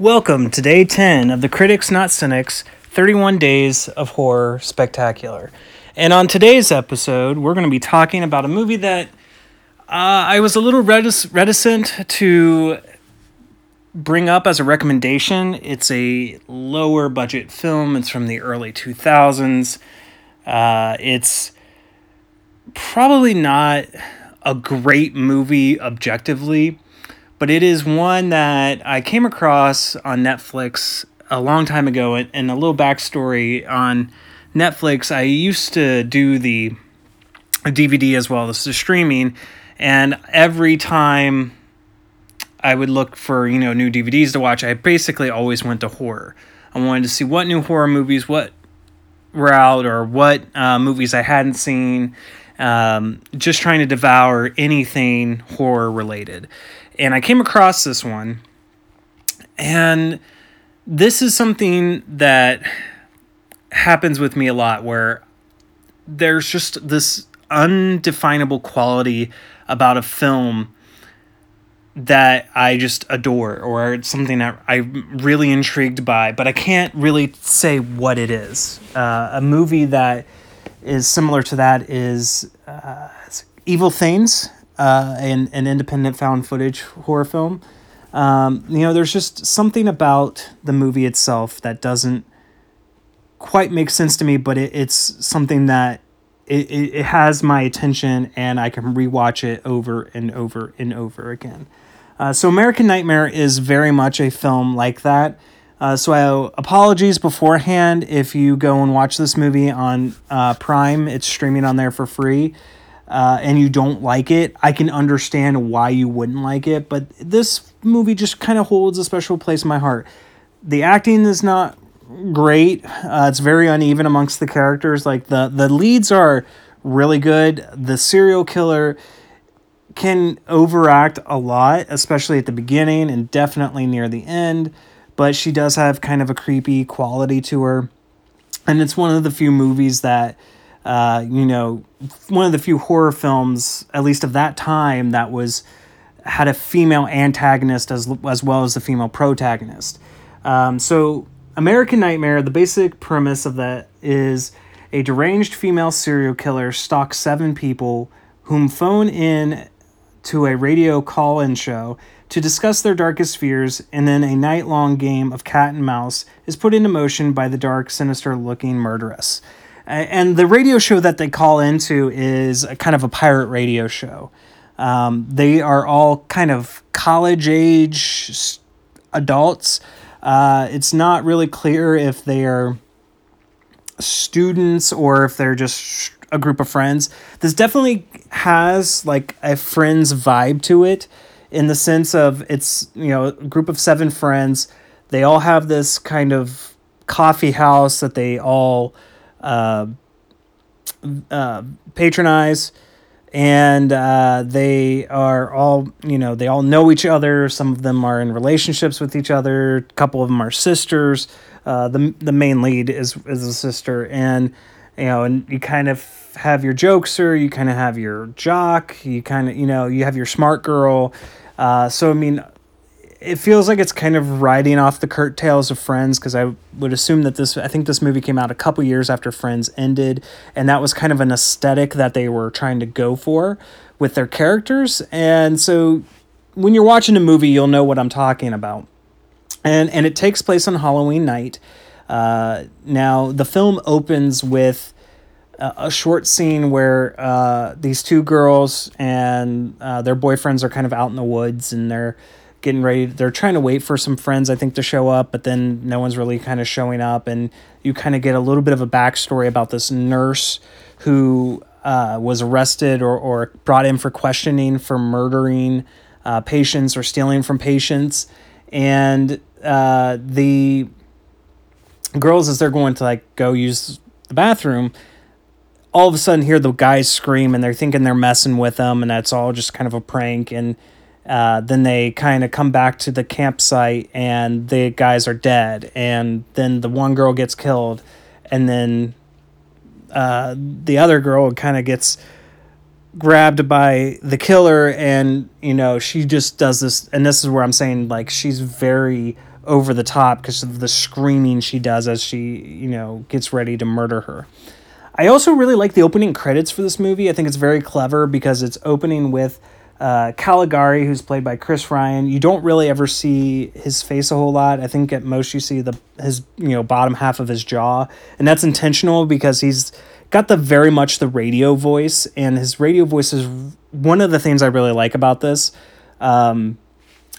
Welcome to day 10 of the Critics Not Cynics 31 Days of Horror Spectacular. And on today's episode, we're going to be talking about a movie that uh, I was a little retic- reticent to bring up as a recommendation. It's a lower budget film, it's from the early 2000s. Uh, it's probably not a great movie objectively but it is one that I came across on Netflix a long time ago. And a little backstory on Netflix, I used to do the DVD as well as the streaming, and every time I would look for you know new DVDs to watch, I basically always went to horror. I wanted to see what new horror movies, what were out, or what uh, movies I hadn't seen. Um, just trying to devour anything horror related and I came across this one, and this is something that happens with me a lot where there's just this undefinable quality about a film that I just adore or it's something that I'm really intrigued by, but I can't really say what it is. Uh, a movie that is similar to that is uh, Evil Things uh, an, an independent found footage horror film. Um, you know, there's just something about the movie itself that doesn't quite make sense to me, but it, it's something that it, it, it has my attention and I can rewatch it over and over and over again. Uh, so, American Nightmare is very much a film like that. Uh, so, I, apologies beforehand if you go and watch this movie on uh, Prime. It's streaming on there for free uh, and you don't like it, I can understand why you wouldn't like it. But this movie just kind of holds a special place in my heart. The acting is not great. Uh, it's very uneven amongst the characters. Like the the leads are really good. The serial killer can overact a lot, especially at the beginning and definitely near the end. But she does have kind of a creepy quality to her, and it's one of the few movies that uh, you know, one of the few horror films, at least of that time, that was had a female antagonist as as well as a female protagonist. Um, so, American Nightmare, the basic premise of that is a deranged female serial killer stalks seven people whom phone in to a radio call-in show to discuss their darkest fears, and then a night-long game of cat and mouse is put into motion by the dark, sinister-looking murderess and the radio show that they call into is a kind of a pirate radio show. Um, they are all kind of college age adults. Uh, it's not really clear if they are students or if they're just a group of friends. This definitely has like a friends vibe to it in the sense of it's, you know, a group of seven friends. They all have this kind of coffee house that they all uh, uh, patronize and uh, they are all you know they all know each other. Some of them are in relationships with each other. A couple of them are sisters. Uh, the, the main lead is, is a sister. And you know and you kind of have your jokester you kind of have your jock. You kind of you know you have your smart girl. Uh, so i mean it feels like it's kind of riding off the curtails of Friends because I would assume that this I think this movie came out a couple years after Friends ended and that was kind of an aesthetic that they were trying to go for with their characters. And so when you're watching a movie you'll know what I'm talking about. And and it takes place on Halloween night. Uh, now the film opens with a short scene where uh, these two girls and uh, their boyfriends are kind of out in the woods and they're getting ready. They're trying to wait for some friends, I think, to show up, but then no one's really kind of showing up. And you kind of get a little bit of a backstory about this nurse who uh, was arrested or, or brought in for questioning for murdering uh, patients or stealing from patients. And uh, the girls, as they're going to like go use the bathroom, all of a sudden hear the guys scream and they're thinking they're messing with them and that's all just kind of a prank and uh, then they kind of come back to the campsite and the guys are dead. And then the one girl gets killed. And then uh, the other girl kind of gets grabbed by the killer and you know she just does this and this is where i'm saying like she's very over the top because of the screaming she does as she you know gets ready to murder her. I also really like the opening credits for this movie. I think it's very clever because it's opening with uh, Caligari, who's played by Chris Ryan, you don't really ever see his face a whole lot. I think at most you see the his you know bottom half of his jaw, and that's intentional because he's got the very much the radio voice, and his radio voice is one of the things I really like about this. Um,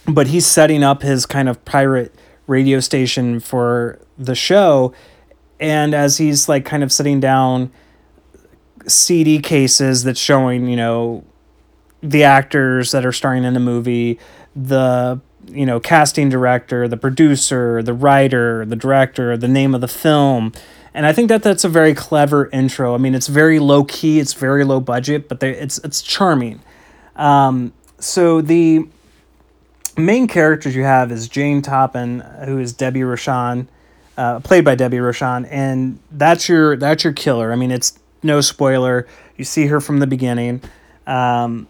but he's setting up his kind of pirate radio station for the show, and as he's like kind of sitting down CD cases that's showing you know the actors that are starring in the movie, the you know casting director, the producer, the writer, the director, the name of the film. And I think that that's a very clever intro. I mean, it's very low key, it's very low budget, but they, it's it's charming. Um, so the main characters you have is Jane Toppan, who is Debbie Rochon, uh, played by Debbie Rochon, and that's your that's your killer. I mean, it's no spoiler. You see her from the beginning. Um,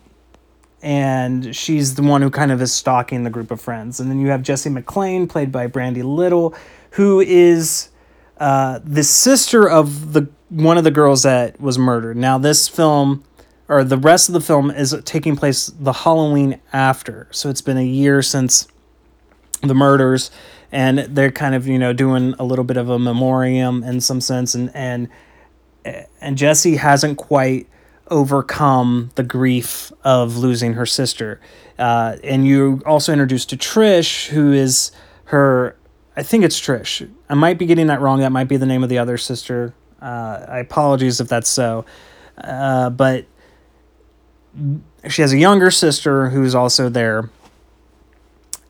and she's the one who kind of is stalking the group of friends. And then you have Jesse McLean, played by Brandy Little, who is uh, the sister of the one of the girls that was murdered. Now, this film, or the rest of the film, is taking place the Halloween after. So it's been a year since the murders, and they're kind of you know doing a little bit of a memoriam in some sense, and and and Jesse hasn't quite overcome the grief of losing her sister. Uh, and you also introduced to Trish, who is her, I think it's Trish. I might be getting that wrong. That might be the name of the other sister. Uh, I apologize if that's so. Uh, but she has a younger sister who's also there.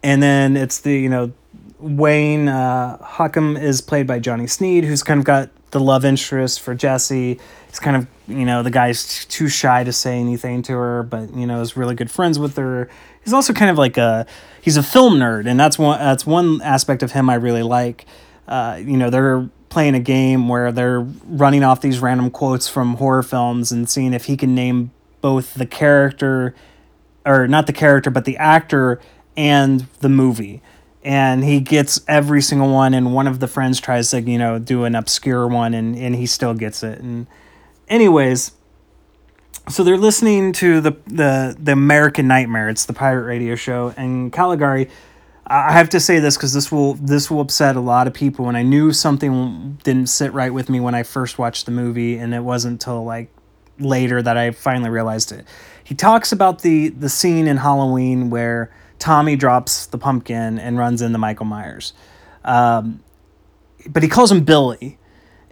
And then it's the, you know, Wayne uh, is played by Johnny Sneed, who's kind of got the love interest for Jesse. He's kind of, you know, the guy's too shy to say anything to her, but you know, is really good friends with her. He's also kind of like a he's a film nerd, and that's one that's one aspect of him I really like. Uh, you know, they're playing a game where they're running off these random quotes from horror films and seeing if he can name both the character or not the character but the actor and the movie and he gets every single one and one of the friends tries to you know do an obscure one and, and he still gets it. And anyways so they're listening to the, the the american nightmare. It's the pirate radio show. And caligari i have to say this because this will this will upset a lot of people. And i knew something didn't sit right with me when i first watched the movie and it wasn't until like later that i finally realized it. He talks about the the scene in halloween where Tommy drops the pumpkin and runs into Michael Myers. Um, but he calls him Billy.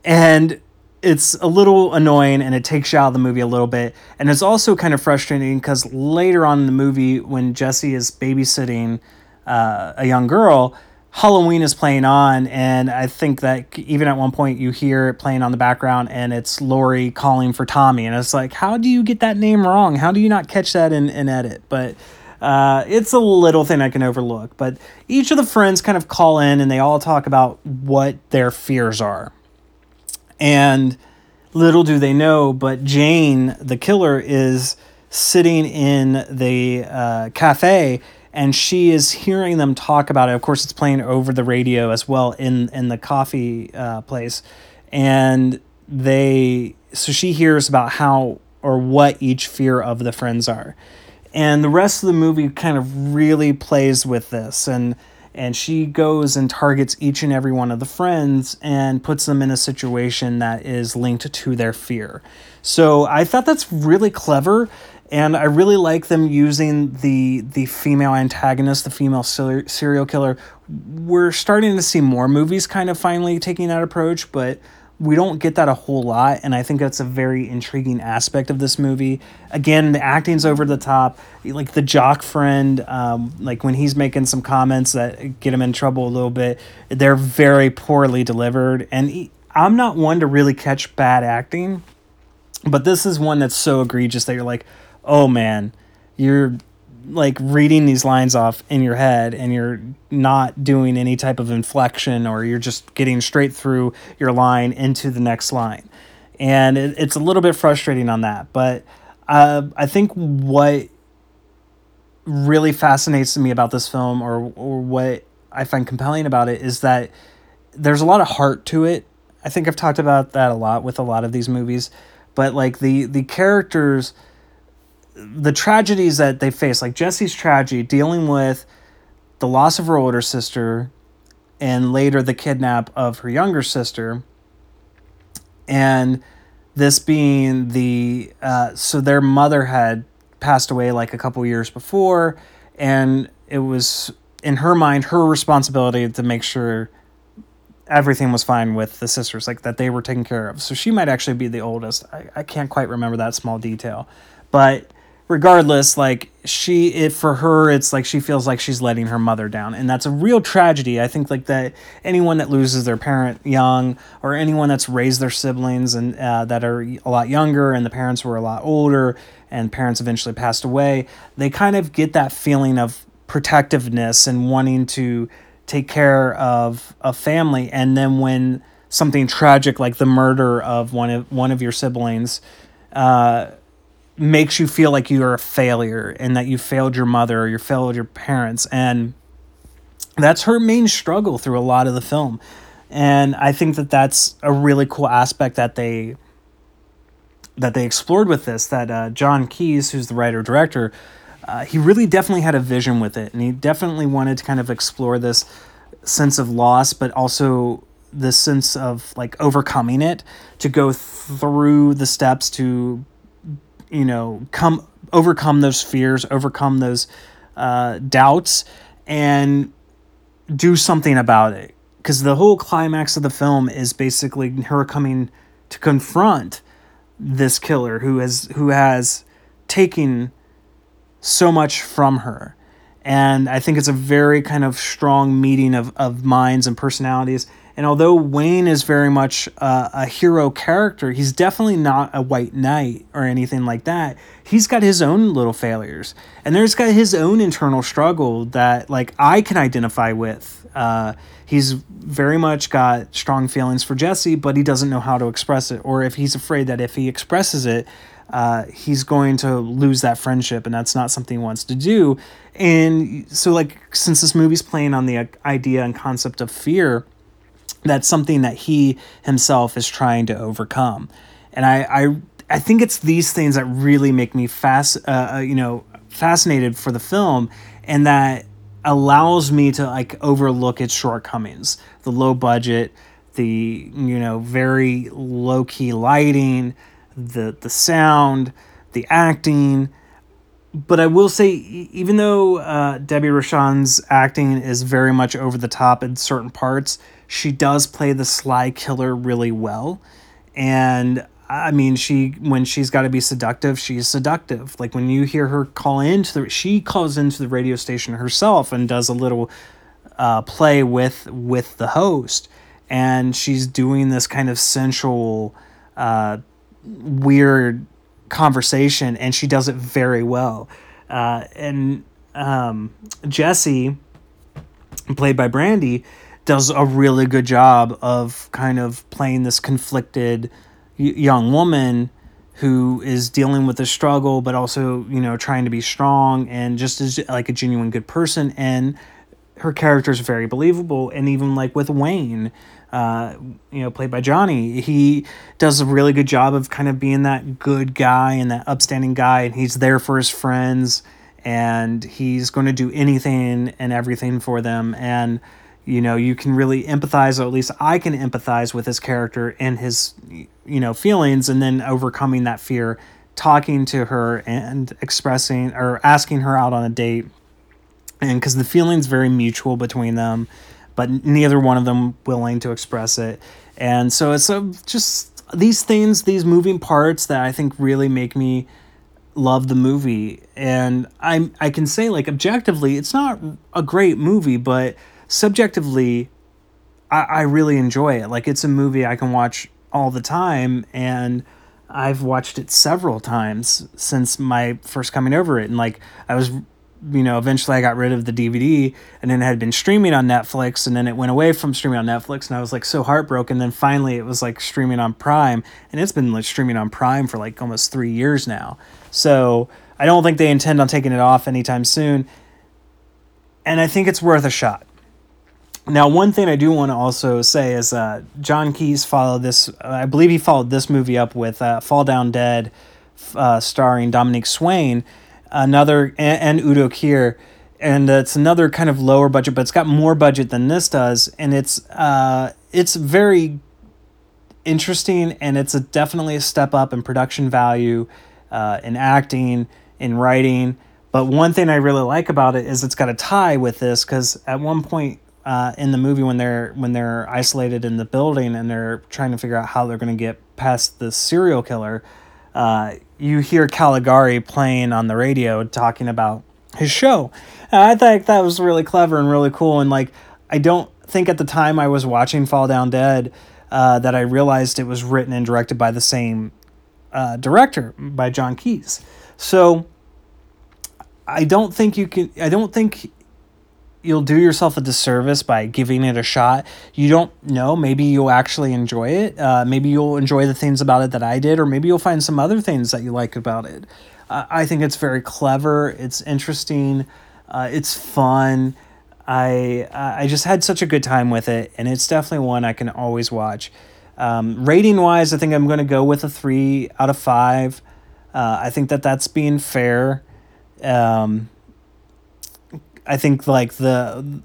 And it's a little annoying and it takes you out of the movie a little bit. And it's also kind of frustrating because later on in the movie, when Jesse is babysitting uh, a young girl, Halloween is playing on, and I think that even at one point you hear it playing on the background, and it's Laurie calling for Tommy, and it's like, how do you get that name wrong? How do you not catch that in, in edit? But uh, it's a little thing I can overlook, but each of the friends kind of call in and they all talk about what their fears are. And little do they know, but Jane, the killer, is sitting in the uh, cafe and she is hearing them talk about it. Of course, it's playing over the radio as well in, in the coffee uh, place. And they, so she hears about how or what each fear of the friends are and the rest of the movie kind of really plays with this. And and she goes and targets each and every one of the friends and puts them in a situation that is linked to their fear. So i thought that's really clever. And i really like them using the the female antagonist the female serial killer. We're starting to see more movies kind of finally taking that approach but we don't get that a whole lot and i think that's a very intriguing aspect of this movie. Again the acting's over the top. Like the jock friend um, like when he's making some comments that get him in trouble a little bit they're very poorly delivered. And he, i'm not one to really catch bad acting but this is one that's so egregious that you're like oh man you're like reading these lines off in your head and you're not doing any type of inflection or you're just getting straight through your line into the next line. And it, it's a little bit frustrating on that, but uh, I think what really fascinates me about this film, or or what I find compelling about it, is that there's a lot of heart to it. I think I've talked about that a lot with a lot of these movies, but like the the characters, the tragedies that they face, like Jesse's tragedy, dealing with the loss of her older sister, and later the kidnap of her younger sister, and this being the uh, so their mother had passed away like a couple years before, and it was in her mind her responsibility to make sure everything was fine with the sisters, like that they were taken care of. So she might actually be the oldest. I, I can't quite remember that small detail. But regardless, like she it for her it's like she feels like she's letting her mother down. And that's a real tragedy. I think like that anyone that loses their parent young or anyone that's raised their siblings and uh, that are a lot younger and the parents were a lot older and parents eventually passed away, they kind of get that feeling of protectiveness and wanting to take care of a family and then when something tragic like the murder of one of one of your siblings uh, makes you feel like you're a failure and that you failed your mother or you failed your parents. And that's her main struggle through a lot of the film. And i think that that's a really cool aspect that they that they explored with this that uh, Jon Keeyes who's the writer director uh, he really definitely had a vision with it. And he definitely wanted to kind of explore this sense of loss but also this sense of like overcoming it to go through the steps to you know come overcome those fears overcome those uh, doubts and do something about it. Because the whole climax of the film is basically her coming to confront this killer who has who has taken so much from her. And i think it's a very kind of strong meeting of, of minds and personalities and although Wayne is very much uh, a hero character, he's definitely not a white knight or anything like that. He's got his own little failures, and there's got his own internal struggle that like I can identify with. Uh, he's very much got strong feelings for Jesse, but he doesn't know how to express it, or if he's afraid that if he expresses it, uh, he's going to lose that friendship, and that's not something he wants to do. And so, like, since this movie's playing on the idea and concept of fear that's something that he himself is trying to overcome. And i i, I think it's these things that really make me fast uh, uh, you know fascinated for the film and that allows me to like overlook its shortcomings. The low budget the you know very low key lighting the the sound the acting. But I will say, even though uh, Debbie Rochon's acting is very much over the top in certain parts, she does play the sly killer really well. And I mean, she when she's got to be seductive, she's seductive. Like when you hear her call into the, she calls into the radio station herself and does a little uh, play with with the host, and she's doing this kind of sensual, uh, weird conversation, and she does it very well. Uh, and um, Jesse, played by Brandy, does a really good job of kind of playing this conflicted young woman who is dealing with a struggle but also you know trying to be strong and just is like a genuine good person. And her character is very believable. And even like with wayne uh, you know, played by Johnny, he does a really good job of kind of being that good guy and that upstanding guy, and he's there for his friends, and he's going to do anything and everything for them, and you know, you can really empathize, or at least I can empathize with his character and his, you know, feelings, and then overcoming that fear, talking to her and expressing or asking her out on a date, and because the feeling's very mutual between them but neither one of them willing to express it. And so it's a, just these things, these moving parts that I think really make me love the movie. And I I can say like objectively, it's not a great movie, but subjectively, I, I really enjoy it. Like it's a movie I can watch all the time and I've watched it several times since my first coming over it. And like I was you know, eventually I got rid of the DVD and then it had been streaming on Netflix and then it went away from streaming on Netflix and I was like so heartbroken. Then finally it was like streaming on Prime and it's been like streaming on Prime for like almost three years now. So I don't think they intend on taking it off anytime soon. And I think it's worth a shot. Now, one thing I do want to also say is uh, Jon Keeyes followed this, I believe he followed this movie up with uh, Fall Down Dead, uh, starring Dominique Swain another and, and Udo Kier, and it's another kind of lower budget, but it's got more budget than this does, and it's uh, it's very interesting, and it's a definitely a step up in production value, uh, in acting, in writing. But one thing I really like about it is it's got a tie with this because at one point uh, in the movie when they're when they're isolated in the building and they're trying to figure out how they're going to get past the serial killer, uh, you hear Caligari playing on the radio talking about his show. And I think that was really clever and really cool. And like, I don't think at the time I was watching Fall Down Dead uh, that I realized it was written and directed by the same uh, director, by Jon Keeyes. So I don't think you can. I don't think you'll do yourself a disservice by giving it a shot. You don't know. Maybe you'll actually enjoy it. Uh, maybe you'll enjoy the things about it that I did, or maybe you'll find some other things that you like about it. Uh, I think it's very clever. It's interesting. Uh, it's fun. I I just had such a good time with it, and it's definitely one I can always watch. Um, rating wise, I think I'm going to go with a three out of five. Uh, I think that that's being fair. Um, I think like the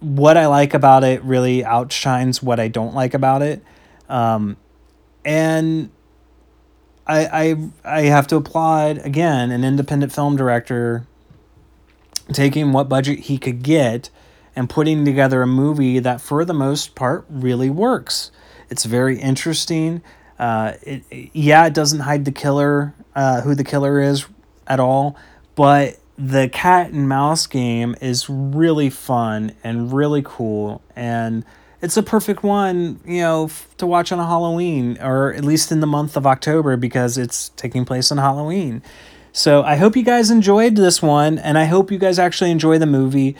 what I like about it really outshines what I don't like about it. Um, and I, I I have to applaud again an independent film director taking what budget he could get and putting together a movie that for the most part really works. It's very interesting. Uh, it, yeah, it doesn't hide the killer, uh, who the killer is at all, but the cat and mouse game is really fun and really cool and it's a perfect one you know f- to watch on a halloween or at least in the month of october because it's taking place on halloween. So i hope you guys enjoyed this one and i hope you guys actually enjoy the movie.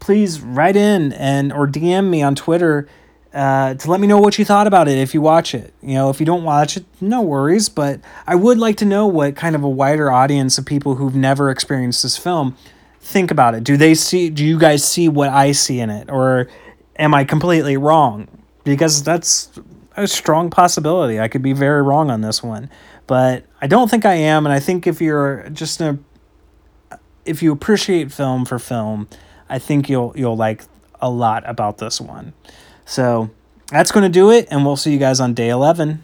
Please write in and or dm me on twitter uh, to let me know what you thought about it if you watch it. You know, if you don't watch it, no worries. But I would like to know what kind of a wider audience of people who've never experienced this film think about it. Do they see? Do you guys see what I see in it, or am I completely wrong? Because that's a strong possibility. I could be very wrong on this one, but I don't think I am. And I think if you're just a, if you appreciate film for film, I think you'll you'll like a lot about this one. So that's going to do it, and we'll see you guys on day 11.